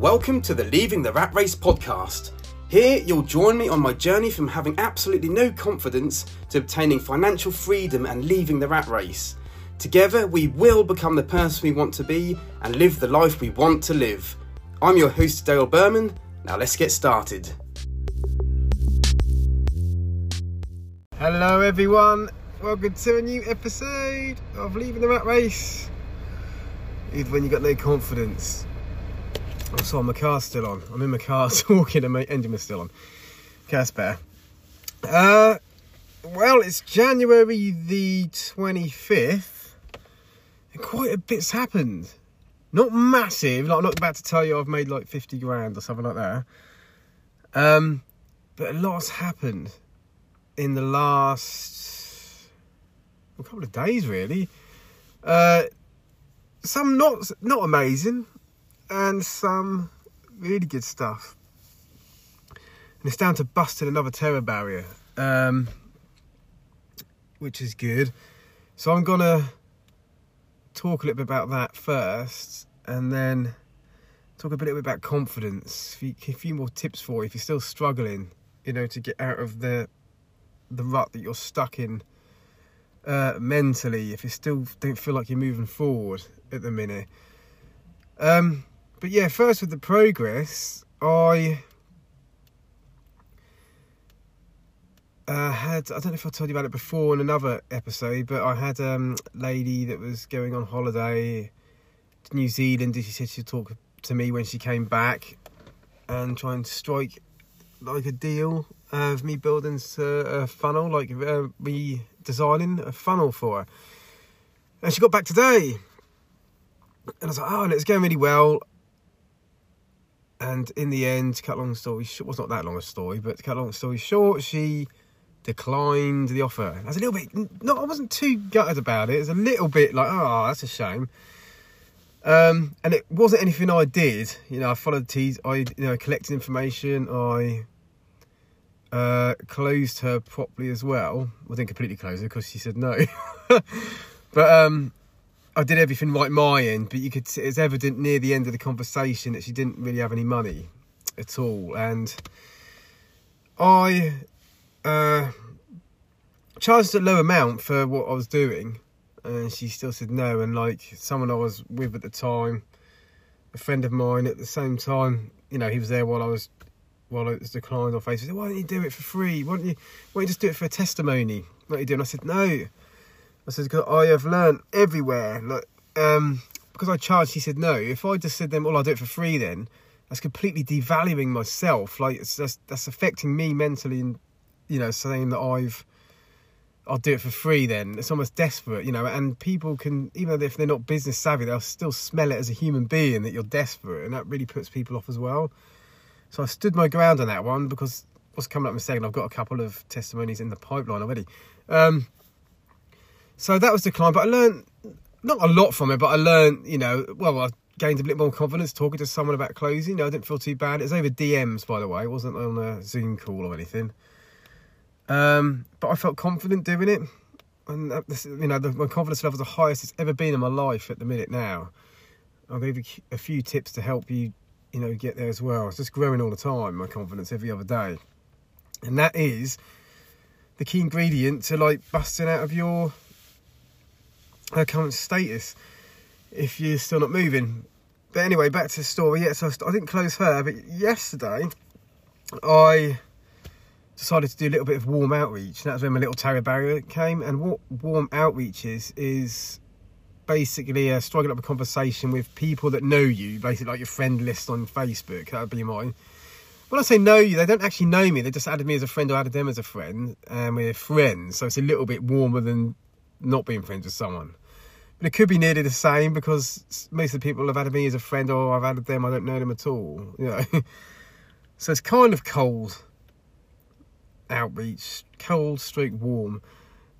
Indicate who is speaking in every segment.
Speaker 1: Welcome to the Leaving the Rat Race podcast. Here, you'll join me on my journey from having absolutely no confidence to obtaining financial freedom and leaving the rat race. Together, we will become the person we want to be and live the life we want to live. I'm your host, Dale Berman. Now, let's get started. Hello, everyone. Welcome to a new episode of Leaving the Rat Race. Even when you've got no confidence. Oh, sorry, my car's still on. I'm in my car talking and my engine was still on. That's better. Uh, well, it's January the 25th, and quite a bit's happened. Not massive, like, I'm not about to tell you I've made like 50 grand or something like that. Um, but a lot's happened in the last a couple of days, really. Uh, some not not amazing, and some really good stuff. And it's down to busting another terror barrier, um, which is good. So I'm gonna talk a little bit about that first, and then talk a little bit about confidence. A few, more tips for you if you're still struggling, you know, to get out of the the rut that you're stuck in uh, mentally. If you still don't feel like you're moving forward at the minute. Um, but yeah, first with the progress, I uh, had, I don't know if I told you about it before in another episode, but I had um, a lady that was going on holiday to New Zealand. She said she'd talk to me when she came back and try and strike like a deal of me building a funnel, like uh, redesigning a funnel for her. And she got back today. And I was like, oh, and it's going really well. And in the end, cut long story short, well, it's not that long a story, but cut long story short, she declined the offer. I was a little bit, no, I wasn't too gutted about it. It was a little bit like, oh, that's a shame. Um, and it wasn't anything I did. You know, I followed T's. I, you know, collected information. I uh, closed her properly as well. I didn't completely close her because she said no. but um, I did everything right my end. But you could, it was evident near the end of the conversation that she didn't really have any money at all. And I uh, charged a low amount for what I was doing, and she still said no. And like someone I was with at the time, a friend of mine at the same time, you know, he was there while I was while it was declined on Facebook. Why don't you do it for free? Why don't you why don't you just do it for a testimony? What are you doing? I said no. I said because I have learned everywhere. Like um, because I charged, he said no. If I just said them, well, I'll do it for free. Then that's completely devaluing myself. Like it's that's that's affecting me mentally, and you know, saying that I've I'll do it for free then. It's almost desperate, you know, and people can, even if they're not business savvy, they'll still smell it as a human being that you're desperate, and that really puts people off as well. So I stood my ground on that one because what's coming up in a second, I've got a couple of testimonies in the pipeline already. Um, so that was declined, but I learned not a lot from it, but I learned, you know, well, I gained a bit more confidence talking to someone about closing. You know, I didn't feel too bad. It was over DMs, by the way, it wasn't on a Zoom call or anything. Um, but I felt confident doing it. And, this, you know, the, my confidence level is the highest it's ever been in my life at the minute now. I'll give you a few tips to help you, you know, get there as well. It's just growing all the time, my confidence every other day. And that is the key ingredient to like busting out of your uh, current status if you're still not moving. But anyway, back to the story. Yeah, so I didn't close her, but yesterday I decided to do a little bit of warm outreach. And that's when my little terror barrier came. And what warm outreach is, is basically uh, striking up a conversation with people that know you, basically like your friend list on Facebook. That would be mine. When I say know you, they don't actually know me. They just added me as a friend or added them as a friend. And we're friends. So it's a little bit warmer than not being friends with someone. But it could be nearly the same because most of the people have added me as a friend or I've added them, I don't know them at all. You know. so it's kind of cold outreach, cold, stroke, warm.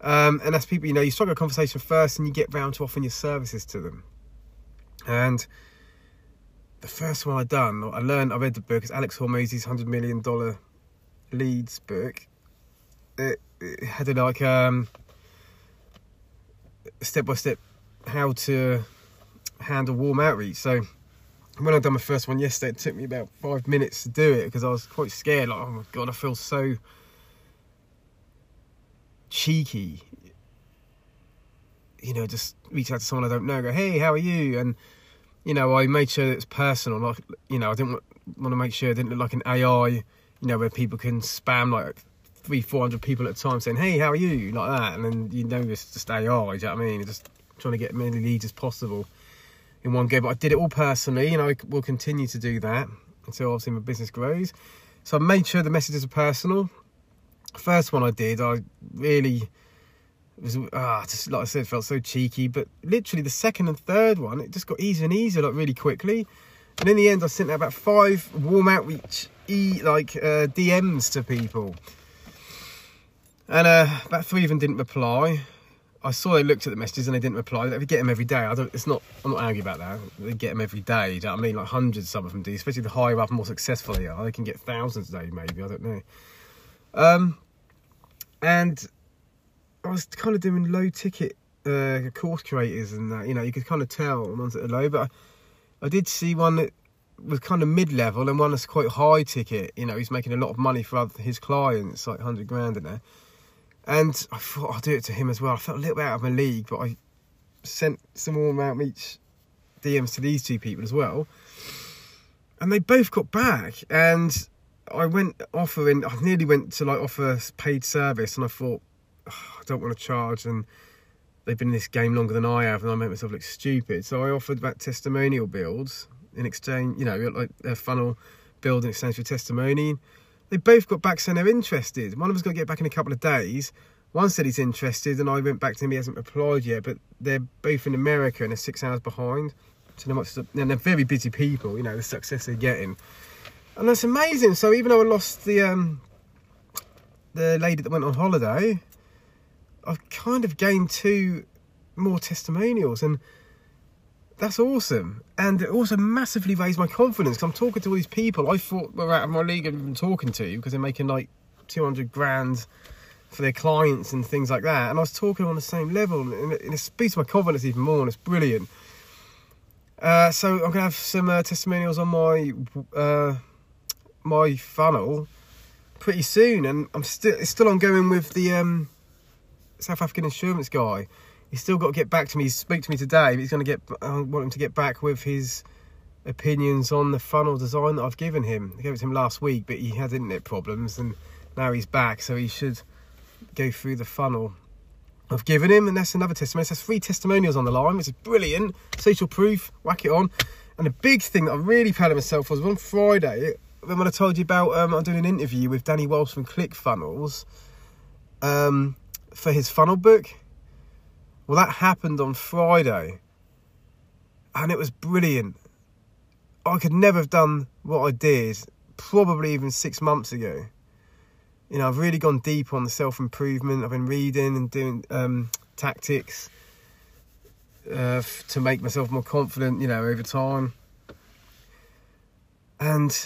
Speaker 1: Um, and that's people, you know, you start a conversation first and you get round to offering your services to them. And the first one I done, I learned, I read the book, it's Alex Hormozi's $100 million leads book. It, it had a, like um, step by step how to handle warm outreach. So when I done my first one yesterday, it took me about five minutes to do it because I was quite scared. Like, oh my god, I feel so cheeky. You know, just reach out to someone I don't know, go, hey, how are you? And you know, I made sure it's personal. Like, you know, I didn't want, want to make sure it didn't look like an AI. You know, where people can spam like three, four hundred people at a time saying, "Hey, how are you?" like that, and then you know it's just AI. Do you know what I mean? Just trying to get as many leads as possible in one go. But I did it all personally, and I will continue to do that until obviously my business grows. So I made sure the messages are personal. First one I did, I really was ah, just like I said, felt so cheeky. But literally the second and third one, it just got easier and easier, like really quickly. And in the end, I sent out about five warm outreach e like uh, DMs to people, and uh, about three of them didn't reply. I saw they looked at the messages and they didn't reply. They get them every day. I don't. It's not. I'm not angry about that. They get them every day. You know what I mean? Like hundreds, some of them do. Especially the higher up, more successful they are, they can get thousands a day, maybe. I don't know. Um, and I was kind of doing low ticket uh, course creators and that. You know, you could kind of tell ones that are low, but I, I did see one that was kind of mid level and one that's quite high ticket. You know, he's making a lot of money for other, his clients, like hundred grand in there. And I thought I'll do it to him as well. I felt a little bit out of my league, but I sent some more amount each DMs to these two people as well. And they both got back. And I went offering, I nearly went to like offer paid service. And I thought, oh, I don't want to charge. And they've been in this game longer than I have. And I made myself look stupid. So I offered about testimonial builds in exchange, you know, like a funnel build in exchange for testimony. They both got back saying they're interested. One of us got to get back in a couple of days. One said he's interested, and I went back to him. He hasn't replied yet, but they're both in America and they're six hours behind. So they're, much, and they're very busy people. You know the success they're getting, and that's amazing. So even though I lost the um, the lady that went on holiday, I've kind of gained two more testimonials, and that's awesome. And it also massively raised my confidence because I'm talking to all these people I thought were out of my league and talking to because they're making like 200 grand for their clients and things like that. And I was talking on the same level and it, it speaks my confidence even more and it's brilliant. Uh, so I'm gonna have some uh, testimonials on my uh, my funnel pretty soon, and I'm still it's still ongoing with the um, South African insurance guy he's still got to get back to me. He spoke to me today, but he's going to get. I want him to get back with his opinions on the funnel design that I've given him. I gave it to him last week, but he had internet problems, and now he's back, so he should go through the funnel I've given him, and that's another testimony. That's three testimonials on the line, which is brilliant. Social proof, whack it on. And the big thing that I'm really proud of myself was on Friday, when I told you about um, I'm doing an interview with Danny Wells from ClickFunnels um, for his funnel book. Well, that happened on Friday, and it was brilliant. I could never have done what I did, probably even six months ago. You know, I've really gone deep on the self improvement. I've been reading and doing um, tactics uh, to make myself more confident, you know, over time. And,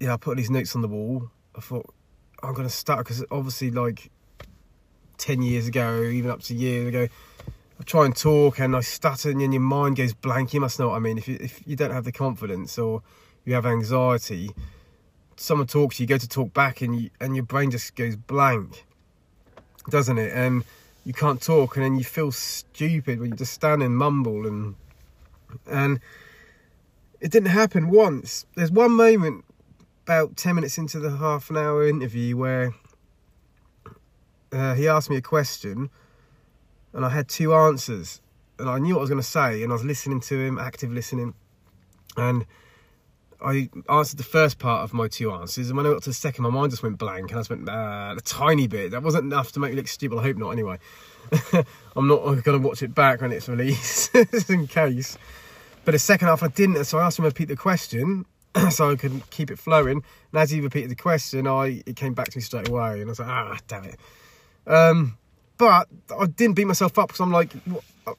Speaker 1: yeah, I put these notes on the wall. I thought, I'm going to start because obviously, like, 10 years ago, even up to years ago, I try and talk and I stutter and your mind goes blank. You must know what I mean. If you, if you don't have the confidence or you have anxiety, someone talks you, you go to talk back and you, and your brain just goes blank, doesn't it? And you can't talk and then you feel stupid when you just stand and mumble and and it didn't happen once. There's one moment about 10 minutes into the half an hour interview where uh, he asked me a question and I had two answers and I knew what I was going to say and I was listening to him, active listening. And I answered the first part of my two answers, and when I got to the second, my mind just went blank, and I just went uh, a tiny bit. That wasn't enough to make me look stupid. I hope not. Anyway, I'm not going to watch it back when it's released, in case. But the second half, I didn't, so I asked him to repeat the question, so I could keep it flowing. And as he repeated the question, I it came back to me straight away, and I was like, ah, damn it. Um, but I didn't beat myself up because I'm like,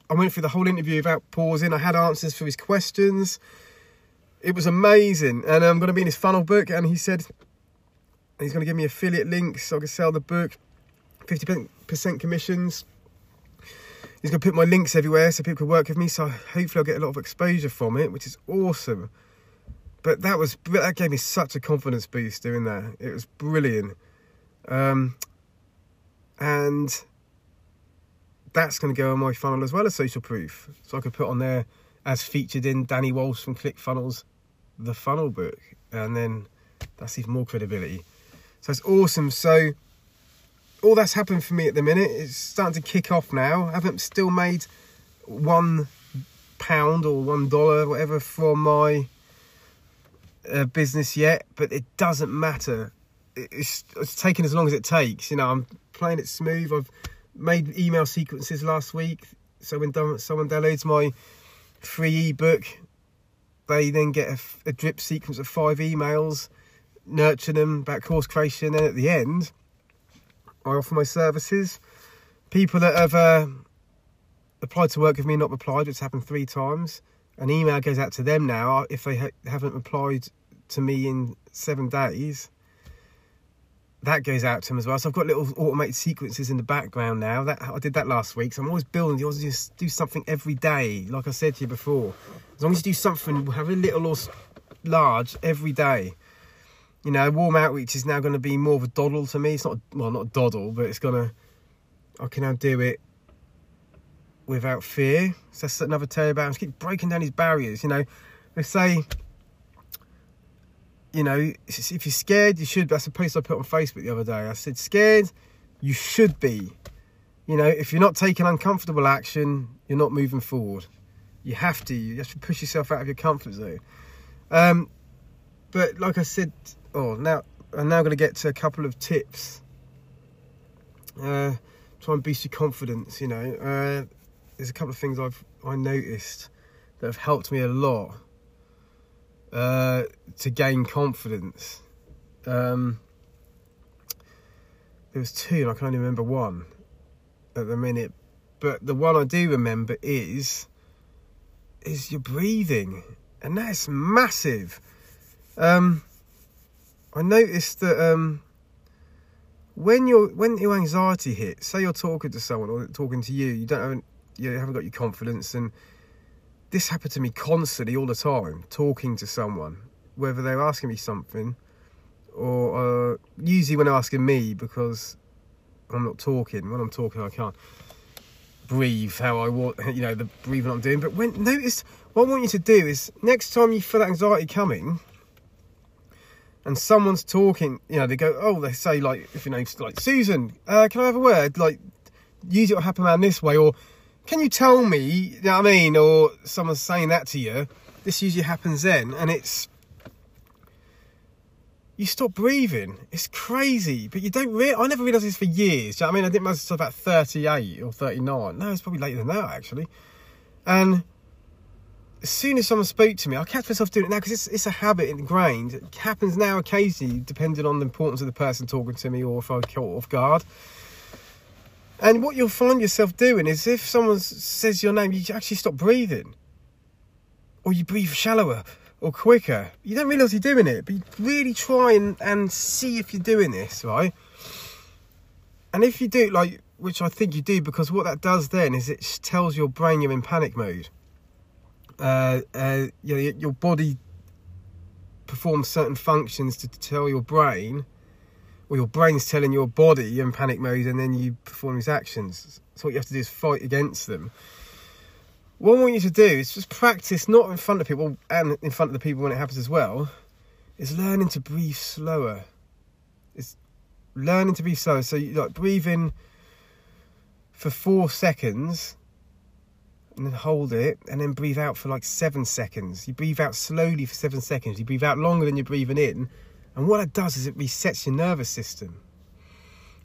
Speaker 1: I went through the whole interview without pausing. I had answers for his questions. It was amazing. And I'm going to be in his funnel book. And he said he's going to give me affiliate links so I can sell the book, 50% commissions. he's going to put my links everywhere so people can work with me. So hopefully I'll get a lot of exposure from it, which is awesome. But that was that gave me such a confidence boost doing that. It was brilliant. Um, and that's going to go on my funnel as well as social proof. So I could put on there as featured in Danny Walsh from ClickFunnels, the funnel book. And then that's even more credibility. So it's awesome. So all that's happened for me at the minute. It's starting to kick off now. I haven't still made one pound or one dollar, whatever, from my uh, business yet, but it doesn't matter. It's, it's taken as long as it takes. You know, I'm playing it smooth. I've made email sequences last week. So when someone downloads my free ebook, they then get a, a drip sequence of five emails, nurture them about course creation, and at the end, I offer my services. People that have uh, applied to work with me, and not replied, it's happened three times. An email goes out to them now if they ha- haven't replied to me in seven days that goes out to them as well. So I've got little automated sequences in the background now. That I did that last week. So I'm always building. You always just do something every day, like I said to you before. As long as you do something, have a little or large every day. You know, warm outreach is now going to be more of a doddle to me. It's not well, not a doddle, but it's gonna. I can now do it without fear. So that's another you about. Just keep breaking down these barriers. You know, they say you know, if you're scared, you should. That's a post I put on Facebook the other day. I said, scared, you should be. You know, if you're not taking uncomfortable action, you're not moving forward. You have to. You have to push yourself out of your comfort zone. Um, but like I said, oh, now I'm now going to get to a couple of tips. Uh, try and boost your confidence. You know, uh, there's a couple of things I've I noticed that have helped me a lot uh, to gain confidence. Um, there was two, and I can only remember one at the minute. But the one I do remember is is your breathing, and that's massive. Um, I noticed that um, when your when your anxiety hits, say you're talking to someone or talking to you, you don't have, you haven't got your confidence, and this happened to me constantly all the time, talking to someone, whether they're asking me something or uh, usually when they're asking me because I'm not talking. When I'm talking, I can't breathe how I want, you know, the breathing I'm doing. But when notice what I want you to do is next time you feel that anxiety coming and someone's talking, you know, they go, oh, they say like, if you know, like Susan, uh, can I have a word? Like, use it will happen around this way, or can you tell me, you know what I mean, or someone's saying that to you, this usually happens then, and it's, you stop breathing. It's crazy, but you don't really, I never realised this for years. You know what I mean? I didn't realize until about 38 or 39. No, it's probably later than that, actually. And as soon as someone spoke to me, I kept myself doing it now because it's, it's a habit ingrained. It happens now occasionally, depending on the importance of the person talking to me or if I caught off guard. And what you'll find yourself doing is if someone says your name, you actually stop breathing. Or you breathe shallower or quicker. You don't realise you're doing it, but you really try and, and see if you're doing this, right? And if you do, like, which I think you do, because what that does then is it tells your brain you're in panic mode. Uh, uh, your body performs certain functions to tell your brain or your brain's telling your body you're in panic mode and then you perform these actions. So what you have to do is fight against them. What I want you to do is just practice, not in front of people and in front of the people when it happens as well, is learning to breathe slower. It's learning to breathe slower. So you like breathe in for four seconds and then hold it and then breathe out for like seven seconds. You breathe out slowly for seven seconds. You breathe out longer than you're breathing in and what it does is it resets your nervous system.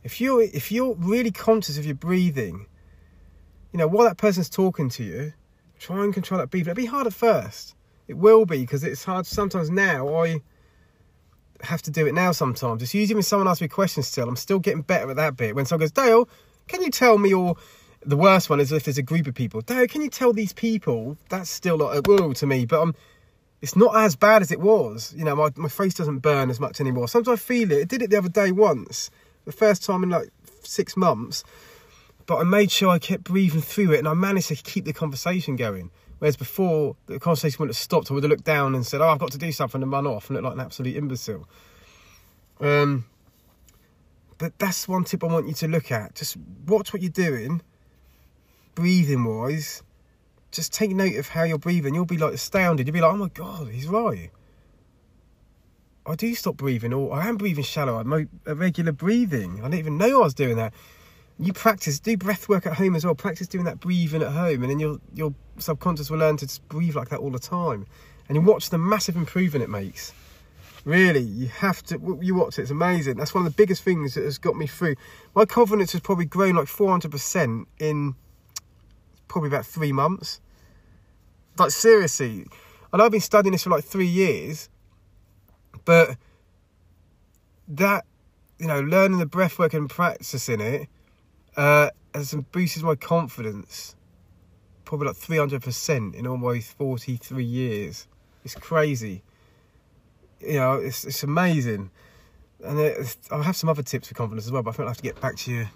Speaker 1: If you're if you're really conscious of your breathing, you know, while that person's talking to you, try and control that breathing. It'll be hard at first. It will be because it's hard sometimes now I have to do it now sometimes. It's usually when someone asks me questions still, I'm still getting better at that bit. When someone goes, Dale, can you tell me or the worst one is if there's a group of people. Dale, can you tell these people? That's still not uh, a whoa to me, but I'm it's not as bad as it was. You know, my, my face doesn't burn as much anymore. Sometimes I feel it. I did it the other day once, the first time in like six months. but I made sure I kept breathing through it and I managed to keep the conversation going. Whereas before, the conversation wouldn't have stopped. I would have looked down and said, Oh, I've got to do something and run off and look like an absolute imbecile. Um, but that's one tip I want you to look at. Just watch what you're doing, breathing wise. Just take note of how you're breathing. You'll be like astounded. You'll be like, Oh my God, he's right. I do stop breathing, or I am breathing shallow. I'm irregular breathing. I didn't even know I was doing that you practice, do breath work at home as well. Practice doing that breathing at home, and then your your subconscious will learn to just breathe like that all the time. And you watch the massive improvement it makes. Really, you have to. You watch it; it's amazing. That's one of the biggest things that has got me through. My confidence has probably grown like four hundred percent in probably about three months. Like seriously, and I've been studying this for like three years, but that you know, learning the breath work and practicing it uh, has boosted my confidence probably like 300% in almost 43 years. It's crazy. You know, it's, it's amazing. And it, I'll have some other tips for confidence as well, but I think I'll have to get back to you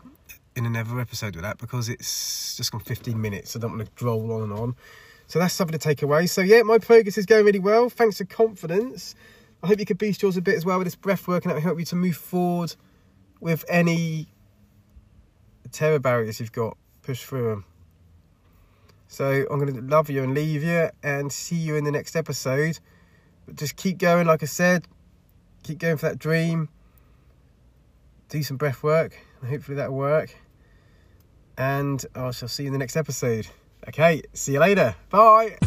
Speaker 1: in another episode with that because it's just gone 15 minutes. I don't want to droll on and on. So that's something to take away. So yeah, my progress is going really well. Thanks for confidence. I hope you could boost yours a bit as well with this breath work and that will help you to move forward with any terror barriers you've got, push through them. So I'm going to love you and leave you and see you in the next episode. But just keep going, like I said. Keep going for that dream. Do some breath work. Hopefully that'll work. And I shall see you in the next episode. Okay, see you later. Bye.